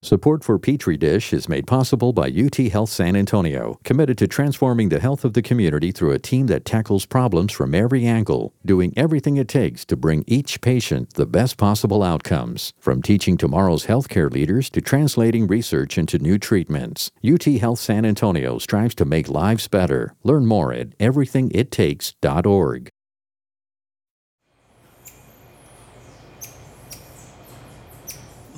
Support for Petri Dish is made possible by UT Health San Antonio, committed to transforming the health of the community through a team that tackles problems from every angle, doing everything it takes to bring each patient the best possible outcomes. From teaching tomorrow's healthcare leaders to translating research into new treatments, UT Health San Antonio strives to make lives better. Learn more at everythingittakes.org.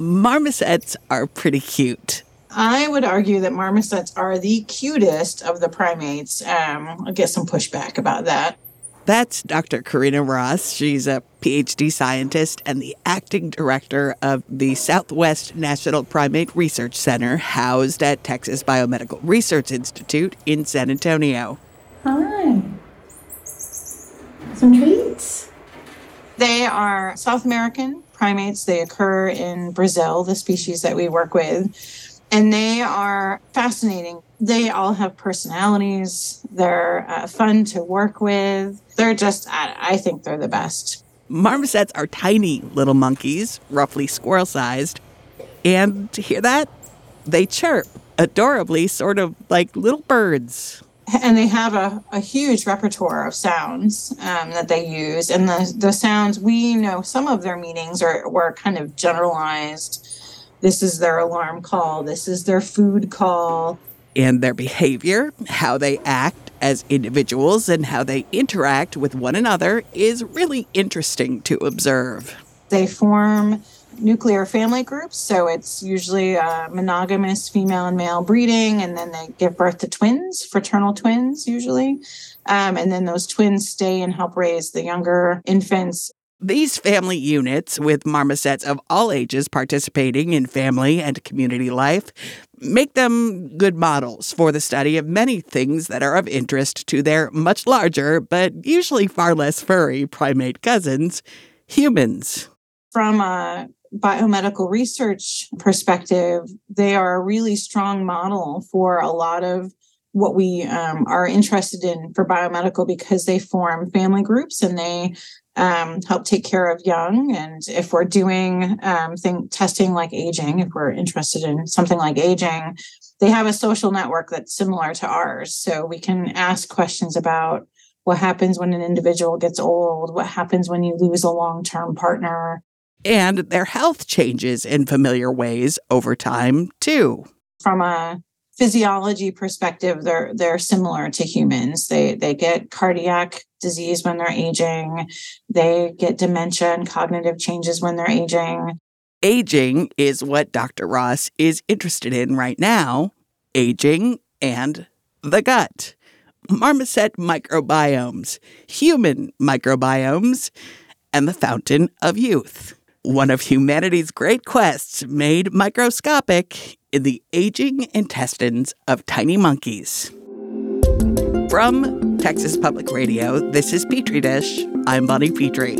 marmosets are pretty cute. I would argue that marmosets are the cutest of the primates. Um, I'll get some pushback about that. That's Dr. Corinna Ross. She's a PhD scientist and the acting director of the Southwest National Primate Research Center, housed at Texas Biomedical Research Institute in San Antonio. Hi. Some treats? They are South American primates. They occur in Brazil, the species that we work with. And they are fascinating. They all have personalities. They're uh, fun to work with. They're just, I, I think they're the best. Marmosets are tiny little monkeys, roughly squirrel sized. And to hear that? They chirp adorably, sort of like little birds and they have a, a huge repertoire of sounds um, that they use. And the, the sounds we know some of their meanings are were kind of generalized. This is their alarm call. This is their food call. And their behavior how they act as individuals and how they interact with one another is really interesting to observe. They form nuclear family groups. So it's usually uh, monogamous female and male breeding, and then they give birth to twins, fraternal twins, usually. Um, and then those twins stay and help raise the younger infants. These family units, with marmosets of all ages participating in family and community life, make them good models for the study of many things that are of interest to their much larger, but usually far less furry primate cousins, humans. From a biomedical research perspective, they are a really strong model for a lot of what we um, are interested in for biomedical because they form family groups and they um, help take care of young. And if we're doing um, think, testing like aging, if we're interested in something like aging, they have a social network that's similar to ours. So we can ask questions about what happens when an individual gets old, what happens when you lose a long term partner, and their health changes in familiar ways over time, too. From a physiology perspective, they're they're similar to humans. They they get cardiac disease when they're aging. They get dementia and cognitive changes when they're aging. Aging is what Dr. Ross is interested in right now. Aging and the gut. Marmoset microbiomes, human microbiomes, and the fountain of youth one of humanity's great quests made microscopic in the aging intestines of tiny monkeys. From Texas Public Radio, this is Petri Dish. I'm Bonnie Petrie.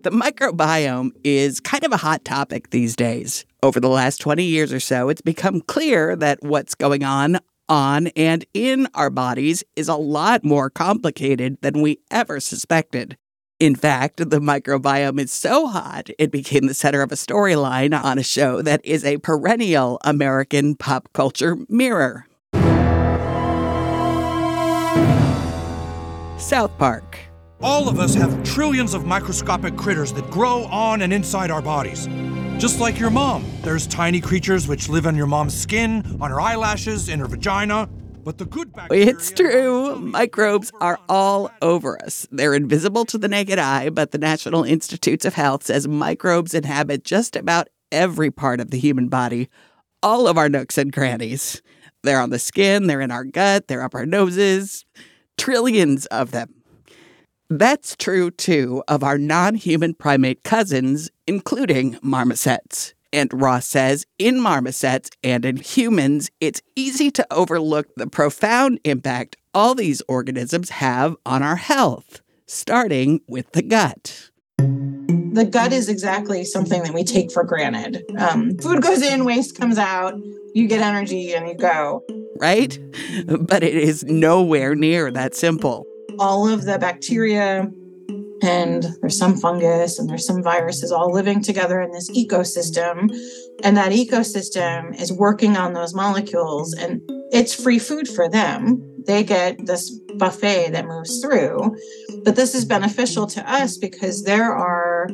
The microbiome is kind of a hot topic these days. Over the last 20 years or so, it's become clear that what's going on on and in our bodies is a lot more complicated than we ever suspected. In fact, the microbiome is so hot, it became the center of a storyline on a show that is a perennial American pop culture mirror. South Park. All of us have trillions of microscopic critters that grow on and inside our bodies. Just like your mom, there's tiny creatures which live on your mom's skin, on her eyelashes, in her vagina. But the good bacteria. It's true. Microbes are all over us. They're invisible to the naked eye, but the National Institutes of Health says microbes inhabit just about every part of the human body, all of our nooks and crannies. They're on the skin, they're in our gut, they're up our noses. Trillions of them. That's true, too, of our non human primate cousins, including marmosets. And Ross says in marmosets and in humans, it's easy to overlook the profound impact all these organisms have on our health, starting with the gut. The gut is exactly something that we take for granted. Um, food goes in, waste comes out, you get energy and you go. Right? But it is nowhere near that simple. All of the bacteria and there's some fungus and there's some viruses all living together in this ecosystem. And that ecosystem is working on those molecules and it's free food for them. They get this buffet that moves through. But this is beneficial to us because there are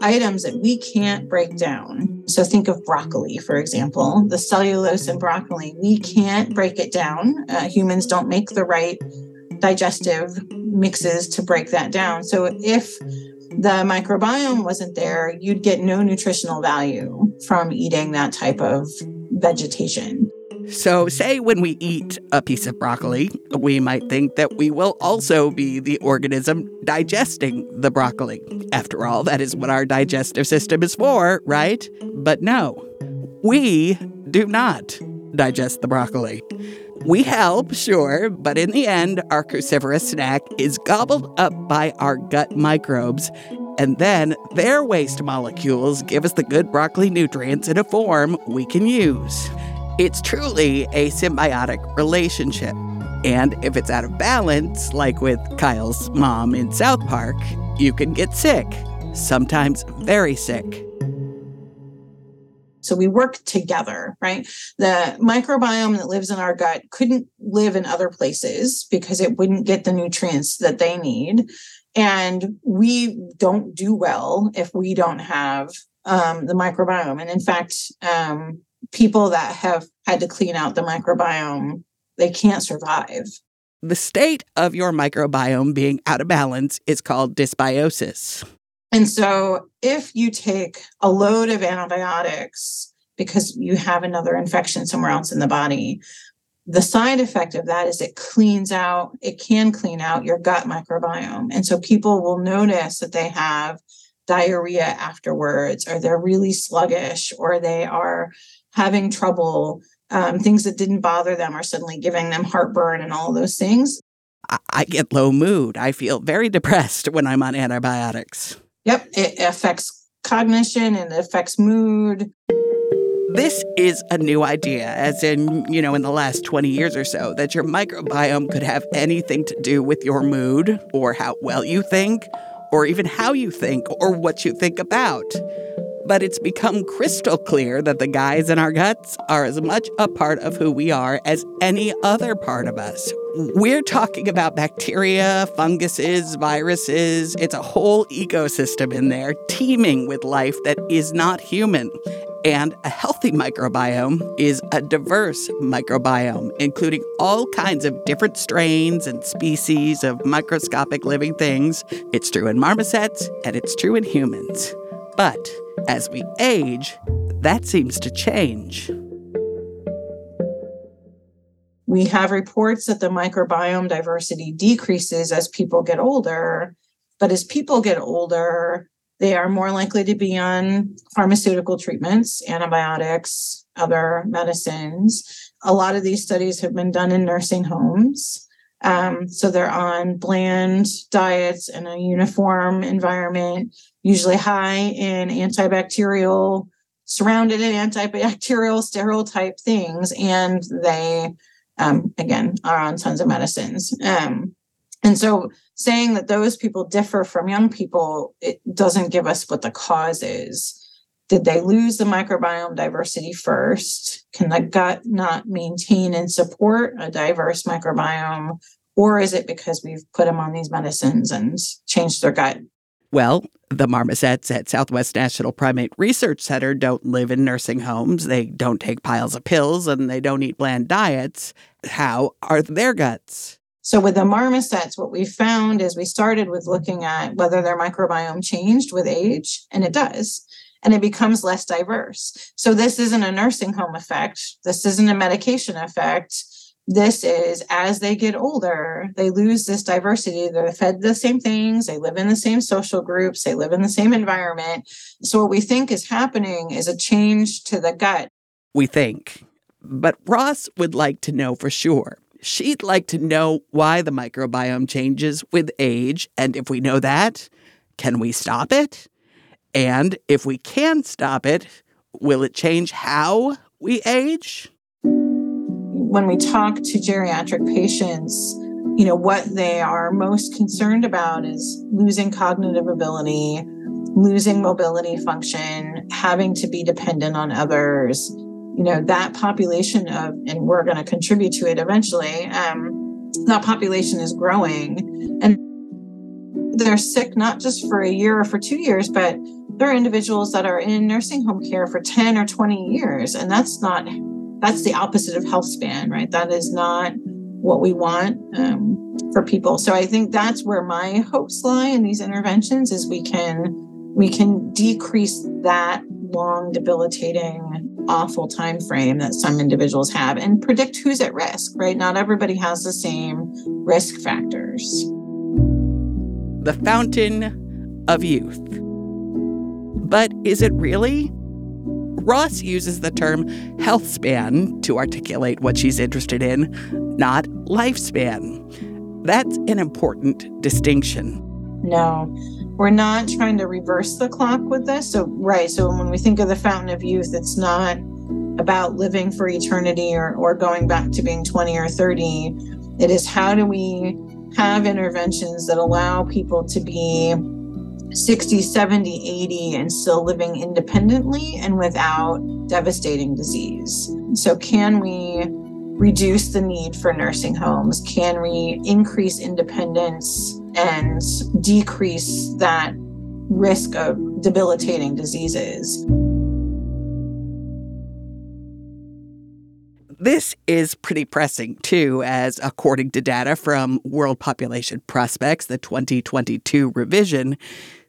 items that we can't break down. So think of broccoli for example. The cellulose in broccoli we can't break it down. Uh, humans don't make the right digestive mixes to break that down. So if the microbiome wasn't there, you'd get no nutritional value from eating that type of vegetation. So, say when we eat a piece of broccoli, we might think that we will also be the organism digesting the broccoli. After all, that is what our digestive system is for, right? But no, we do not digest the broccoli. We help, sure, but in the end, our cruciferous snack is gobbled up by our gut microbes, and then their waste molecules give us the good broccoli nutrients in a form we can use. It's truly a symbiotic relationship. And if it's out of balance, like with Kyle's mom in South Park, you can get sick, sometimes very sick. So we work together, right? The microbiome that lives in our gut couldn't live in other places because it wouldn't get the nutrients that they need. And we don't do well if we don't have um, the microbiome. And in fact, um, people that have had to clean out the microbiome, they can't survive. The state of your microbiome being out of balance is called dysbiosis. And so, if you take a load of antibiotics because you have another infection somewhere else in the body, the side effect of that is it cleans out, it can clean out your gut microbiome. And so, people will notice that they have diarrhea afterwards, or they're really sluggish, or they are having trouble. Um, things that didn't bother them are suddenly giving them heartburn and all those things. I get low mood. I feel very depressed when I'm on antibiotics. Yep, it affects cognition and it affects mood. This is a new idea, as in, you know, in the last 20 years or so, that your microbiome could have anything to do with your mood or how well you think or even how you think or what you think about. But it's become crystal clear that the guys in our guts are as much a part of who we are as any other part of us. We're talking about bacteria, funguses, viruses. It's a whole ecosystem in there teeming with life that is not human. And a healthy microbiome is a diverse microbiome, including all kinds of different strains and species of microscopic living things. It's true in marmosets and it's true in humans. But as we age, that seems to change. We have reports that the microbiome diversity decreases as people get older. But as people get older, they are more likely to be on pharmaceutical treatments, antibiotics, other medicines. A lot of these studies have been done in nursing homes. Um, so they're on bland diets in a uniform environment, usually high in antibacterial, surrounded in antibacterial, sterile type things. And they, um, again, are on tons of medicines. Um, and so saying that those people differ from young people, it doesn't give us what the cause is. Did they lose the microbiome diversity first? Can the gut not maintain and support a diverse microbiome? Or is it because we've put them on these medicines and changed their gut? Well, the marmosets at Southwest National Primate Research Center don't live in nursing homes. They don't take piles of pills and they don't eat bland diets. How are their guts? So, with the marmosets, what we found is we started with looking at whether their microbiome changed with age, and it does and it becomes less diverse. So this isn't a nursing home effect. This isn't a medication effect. This is as they get older, they lose this diversity. They're fed the same things, they live in the same social groups, they live in the same environment. So, what we think is happening is a change to the gut. We think. But Ross would like to know for sure. She'd like to know why the microbiome changes with age. And if we know that, can we stop it? And if we can stop it, will it change how we age? When we talk to geriatric patients, you know, what they are most concerned about is losing cognitive ability, losing mobility function, having to be dependent on others. You know, that population of, and we're going to contribute to it eventually, um, that population is growing. And they're sick not just for a year or for two years, but there are individuals that are in nursing home care for 10 or 20 years. And that's not, that's the opposite of health span, right? That is not what we want um, for people. So I think that's where my hopes lie in these interventions is we can we can decrease that long debilitating awful time frame that some individuals have and predict who's at risk right not everybody has the same risk factors the fountain of youth but is it really ross uses the term health span to articulate what she's interested in not lifespan. That's an important distinction. No, we're not trying to reverse the clock with this. So, right. So, when we think of the fountain of youth, it's not about living for eternity or, or going back to being 20 or 30. It is how do we have interventions that allow people to be 60, 70, 80 and still living independently and without devastating disease. So, can we reduce the need for nursing homes? Can we increase independence and decrease that risk of debilitating diseases? This is pretty pressing, too, as according to data from World Population Prospects, the 2022 revision,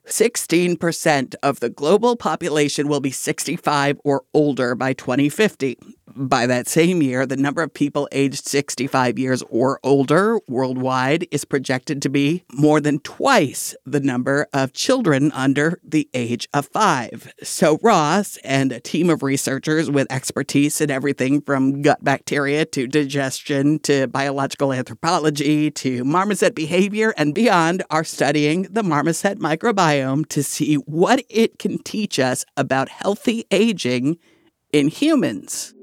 16% of the global population will be 65 or older by 2050. By that same year, the number of people aged 65 years or older worldwide is projected to be more than twice the number of children under the age of five. So, Ross and a team of researchers with expertise in everything from gut bacteria to digestion to biological anthropology to marmoset behavior and beyond are studying the marmoset microbiome to see what it can teach us about healthy aging in humans.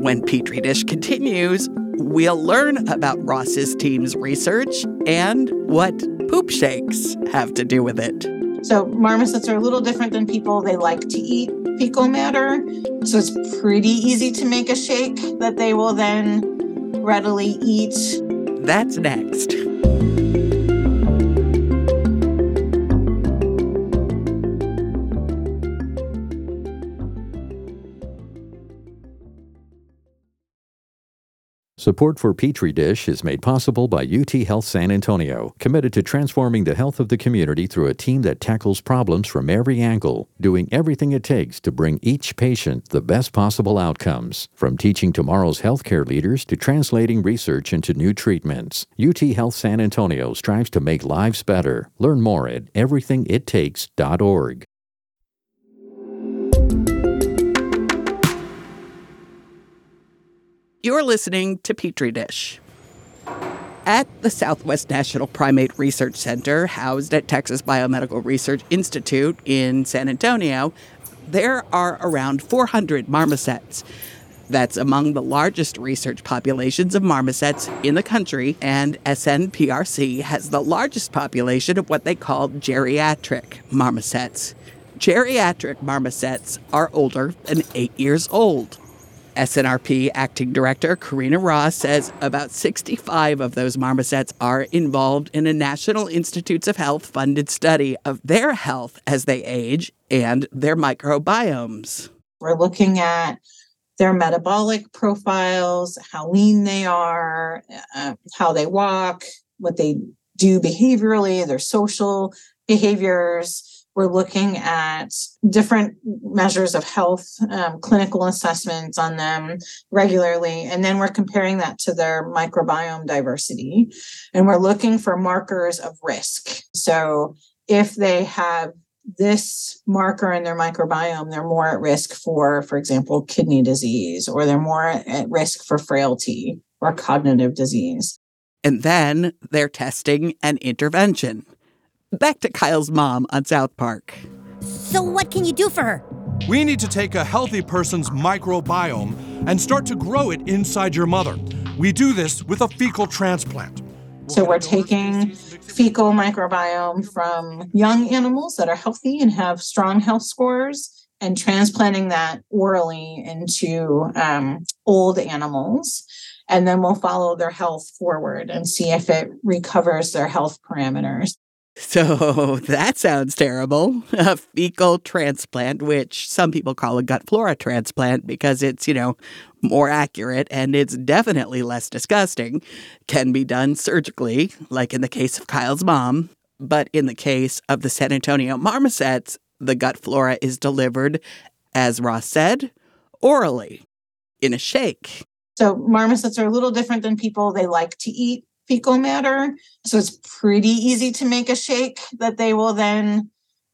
When Petri Dish continues, we'll learn about Ross's team's research and what poop shakes have to do with it. So, marmosets are a little different than people. They like to eat fecal matter. So, it's pretty easy to make a shake that they will then readily eat. That's next. Support for Petri Dish is made possible by UT Health San Antonio, committed to transforming the health of the community through a team that tackles problems from every angle, doing everything it takes to bring each patient the best possible outcomes. From teaching tomorrow's healthcare leaders to translating research into new treatments, UT Health San Antonio strives to make lives better. Learn more at everythingittakes.org. You're listening to Petri Dish. At the Southwest National Primate Research Center, housed at Texas Biomedical Research Institute in San Antonio, there are around 400 marmosets. That's among the largest research populations of marmosets in the country, and SNPRC has the largest population of what they call geriatric marmosets. Geriatric marmosets are older than eight years old. SNRP acting director Corinna Ross says about 65 of those marmosets are involved in a National Institutes of Health funded study of their health as they age and their microbiomes. We're looking at their metabolic profiles, how lean they are, uh, how they walk, what they do behaviorally, their social behaviors we're looking at different measures of health, um, clinical assessments on them regularly. And then we're comparing that to their microbiome diversity. And we're looking for markers of risk. So if they have this marker in their microbiome, they're more at risk for, for example, kidney disease, or they're more at risk for frailty or cognitive disease. And then they're testing an intervention. Back to Kyle's mom on South Park. So, what can you do for her? We need to take a healthy person's microbiome and start to grow it inside your mother. We do this with a fecal transplant. So we're taking fecal microbiome from young animals that are healthy and have strong health scores and transplanting that orally into um, old animals. And then we'll follow their health forward and see if it recovers their health parameters. So that sounds terrible. A fecal transplant, which some people call a gut flora transplant because it's, you know, more accurate and it's definitely less disgusting, can be done surgically, like in the case of Kyle's mom. But in the case of the San Antonio marmosets, the gut flora is delivered, as Ross said, orally in a shake. So marmosets are a little different than people. They like to eat fecal matter. So it's pretty easy to make a shake that they will then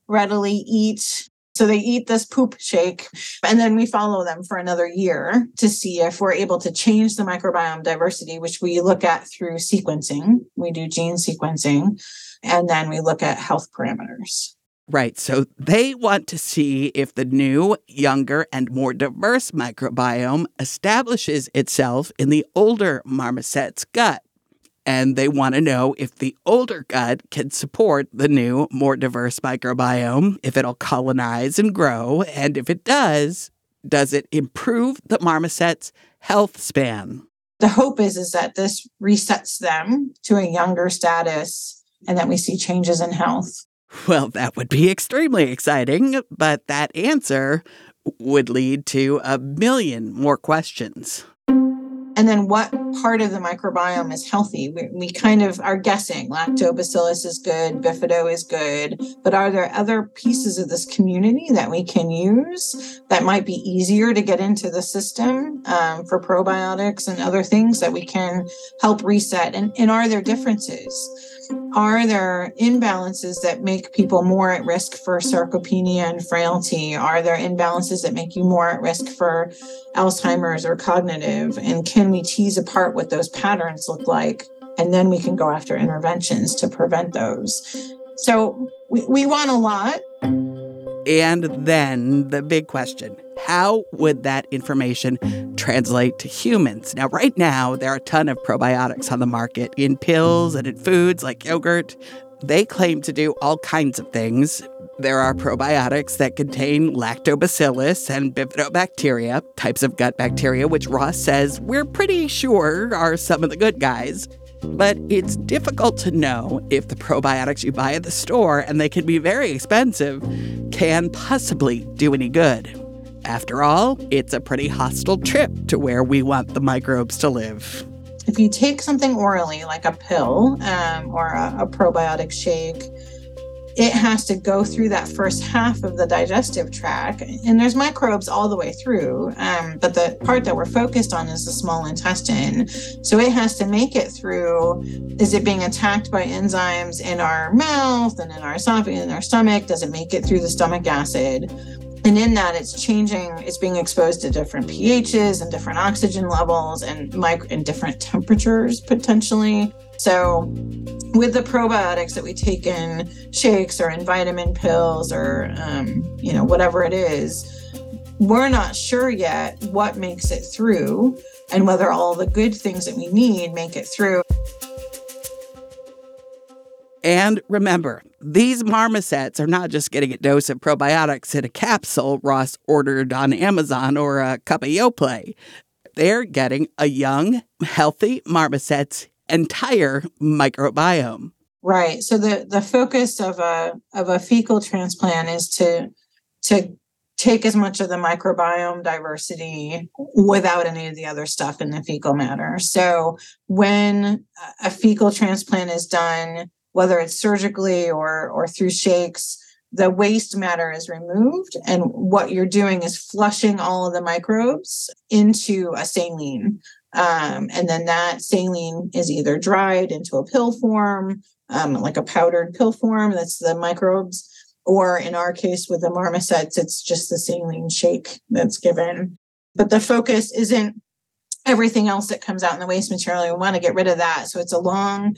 readily eat. So they eat this poop shake, and then we follow them for another year to see if we're able to change the microbiome diversity, which we look at through sequencing. We do gene sequencing, and then we look at health parameters. Right. So they want to see if the new, younger, and more diverse microbiome establishes itself in the older marmoset's gut. And they want to know if the older gut can support the new, more diverse microbiome, if it'll colonize and grow, and if it does, does it improve the marmoset's health span? The hope is, is that this resets them to a younger status and that we see changes in health. Well, that would be extremely exciting, but that answer would lead to a million more questions. And then what part of the microbiome is healthy? We, we, kind of are guessing lactobacillus is good, bifido is good, but are there other pieces of this community that we can use that might be easier to get into the system um, for probiotics and other things that we can help reset? And, and are there differences? Are there imbalances that make people more at risk for sarcopenia and frailty? Are there imbalances that make you more at risk for Alzheimer's or cognitive? And can we tease apart what those patterns look like? And then we can go after interventions to prevent those. So we, we want a lot. And then the big question how would that information translate to humans? Now, right now, there are a ton of probiotics on the market in pills and in foods like yogurt. They claim to do all kinds of things. There are probiotics that contain lactobacillus and bifidobacteria, types of gut bacteria, which Ross says we're pretty sure are some of the good guys. But it's difficult to know if the probiotics you buy at the store, and they can be very expensive, can possibly do any good. After all, it's a pretty hostile trip to where we want the microbes to live. If you take something orally, like a pill um, or a, a probiotic shake, it has to go through that first half of the digestive tract and there's microbes all the way through um, but the part that we're focused on is the small intestine. So it has to make it through is it being attacked by enzymes in our mouth and in our esophagus in our stomach? Does it make it through the stomach acid and in that it's changing it's being exposed to different pHs and different oxygen levels and micro and different temperatures potentially. So with the probiotics that we take in shakes or in vitamin pills or um, you know whatever it is we're not sure yet what makes it through and whether all the good things that we need make it through. And remember, these marmosets are not just getting a dose of probiotics in a capsule Ross ordered on Amazon or a cup of Yoplait. They're getting a young, healthy marmoset's entire microbiome. Right. So the the focus of a of a fecal transplant is to to take as much of the microbiome diversity without any of the other stuff in the fecal matter. So when a fecal transplant is done, whether it's surgically or or through shakes the waste matter is removed and what you're doing is flushing all of the microbes into a saline. Um, and then that saline is either dried into a pill form um, like a powdered pill form that's the microbes or in our case with the marmosets it's just the saline shake that's given. But the focus isn't everything else that comes out in the waste material we want to get rid of that so it's a long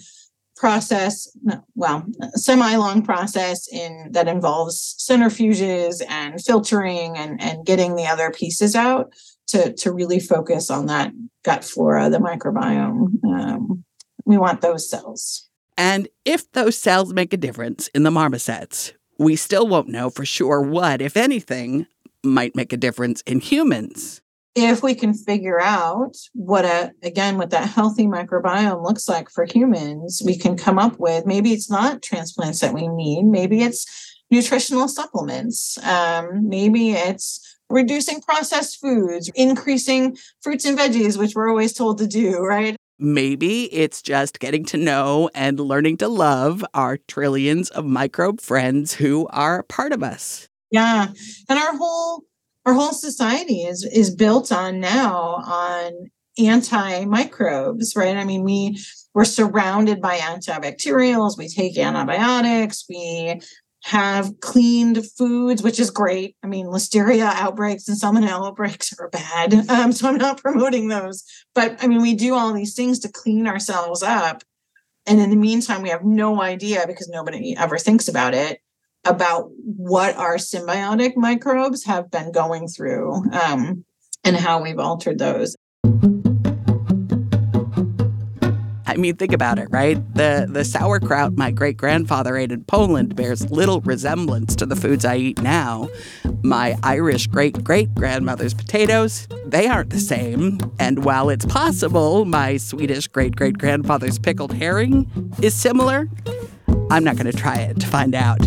process well semi long process in that involves centrifuges and filtering and and getting the other pieces out to, to really focus on that gut flora, the microbiome. Um, we want those cells. And if those cells make a difference in the marmosets, we still won't know for sure what, if anything, might make a difference in humans. If we can figure out what a again what that healthy microbiome looks like for humans, we can come up with maybe it's not transplants that we need, maybe it's nutritional supplements, um, maybe it's reducing processed foods, increasing fruits and veggies, which we're always told to do, right? Maybe it's just getting to know and learning to love our trillions of microbe friends who are part of us. Yeah. And our whole our whole society is is built on now on antimicrobes, right? I mean, we we're surrounded by antibacterials, we take antibiotics, we have cleaned foods, which is great. I mean, listeria outbreaks and salmonella outbreaks are bad. Um, so I'm not promoting those. But I mean, we do all these things to clean ourselves up. And in the meantime, we have no idea because nobody ever thinks about it about what our symbiotic microbes have been going through um, and how we've altered those. I mean, think about it, right? The the sauerkraut my great grandfather ate in Poland bears little resemblance to the foods I eat now. My Irish great great grandmother's potatoes, they aren't the same. And while it's possible my Swedish great great grandfather's pickled herring is similar, I'm not going to try it to find out.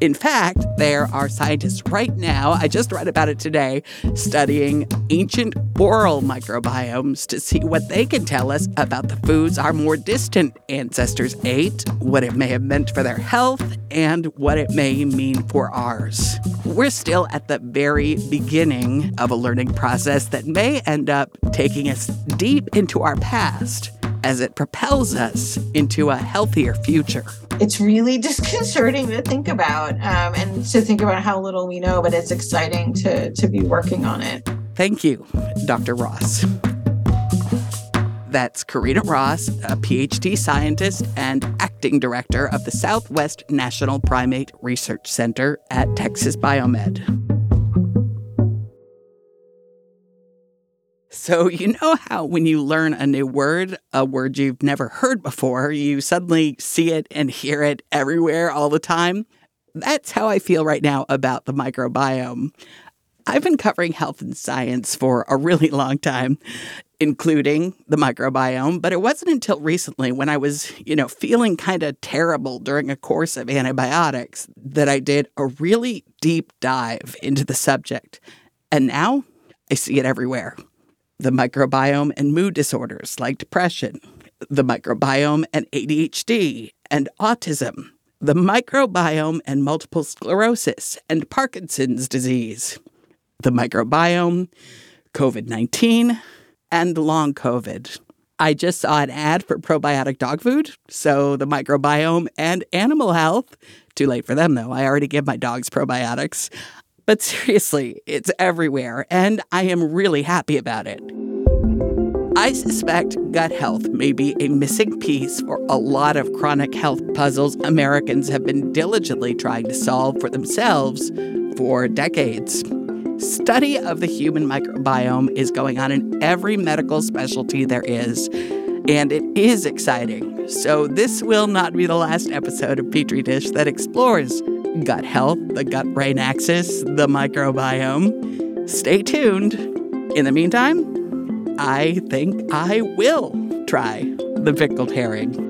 In fact, there are scientists right now, I just read about it today, studying ancient oral microbiomes to see what they can tell us about the foods our more distant ancestors ate, what it may have meant for their health, and what it may mean for ours. We're still at the very beginning of a learning process that may end up taking us deep into our past as it propels us into a healthier future. It's really disconcerting to think about um, and to think about how little we know, but it's exciting to, to be working on it. Thank you, Dr. Ross. That's Corinna Ross, a PhD scientist and acting director of the Southwest National Primate Research Center at Texas Biomed. So, you know how when you learn a new word, a word you've never heard before, you suddenly see it and hear it everywhere all the time? That's how I feel right now about the microbiome. I've been covering health and science for a really long time, including the microbiome, but it wasn't until recently when I was, you know, feeling kind of terrible during a course of antibiotics that I did a really deep dive into the subject. And now I see it everywhere the microbiome and mood disorders like depression, the microbiome and ADHD and autism, the microbiome and multiple sclerosis and Parkinson's disease, the microbiome, COVID 19, and long COVID. I just saw an ad for probiotic dog food, so the microbiome and animal health. Too late for them, though. I already give my dogs probiotics. But seriously, it's everywhere, and I am really happy about it. I suspect gut health may be a missing piece for a lot of chronic health puzzles Americans have been diligently trying to solve for themselves for decades. Study of the human microbiome is going on in every medical specialty there is, and it is exciting. So, this will not be the last episode of Petri Dish that explores gut health, the gut brain axis, the microbiome. Stay tuned. In the meantime, I think I will try the pickled herring.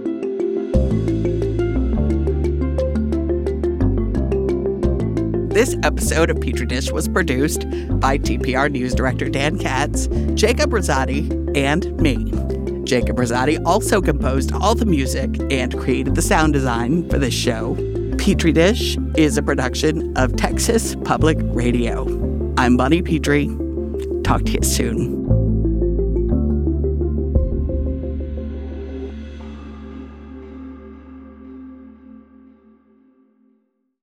This episode of Petri Dish was produced by TPR News Director Dan Katz, Jacob Rosati, and me. Jacob Rosati also composed all the music and created the sound design for this show. Petri Dish is a production of Texas Public Radio. I'm Bonnie Petrie. Talk to you soon.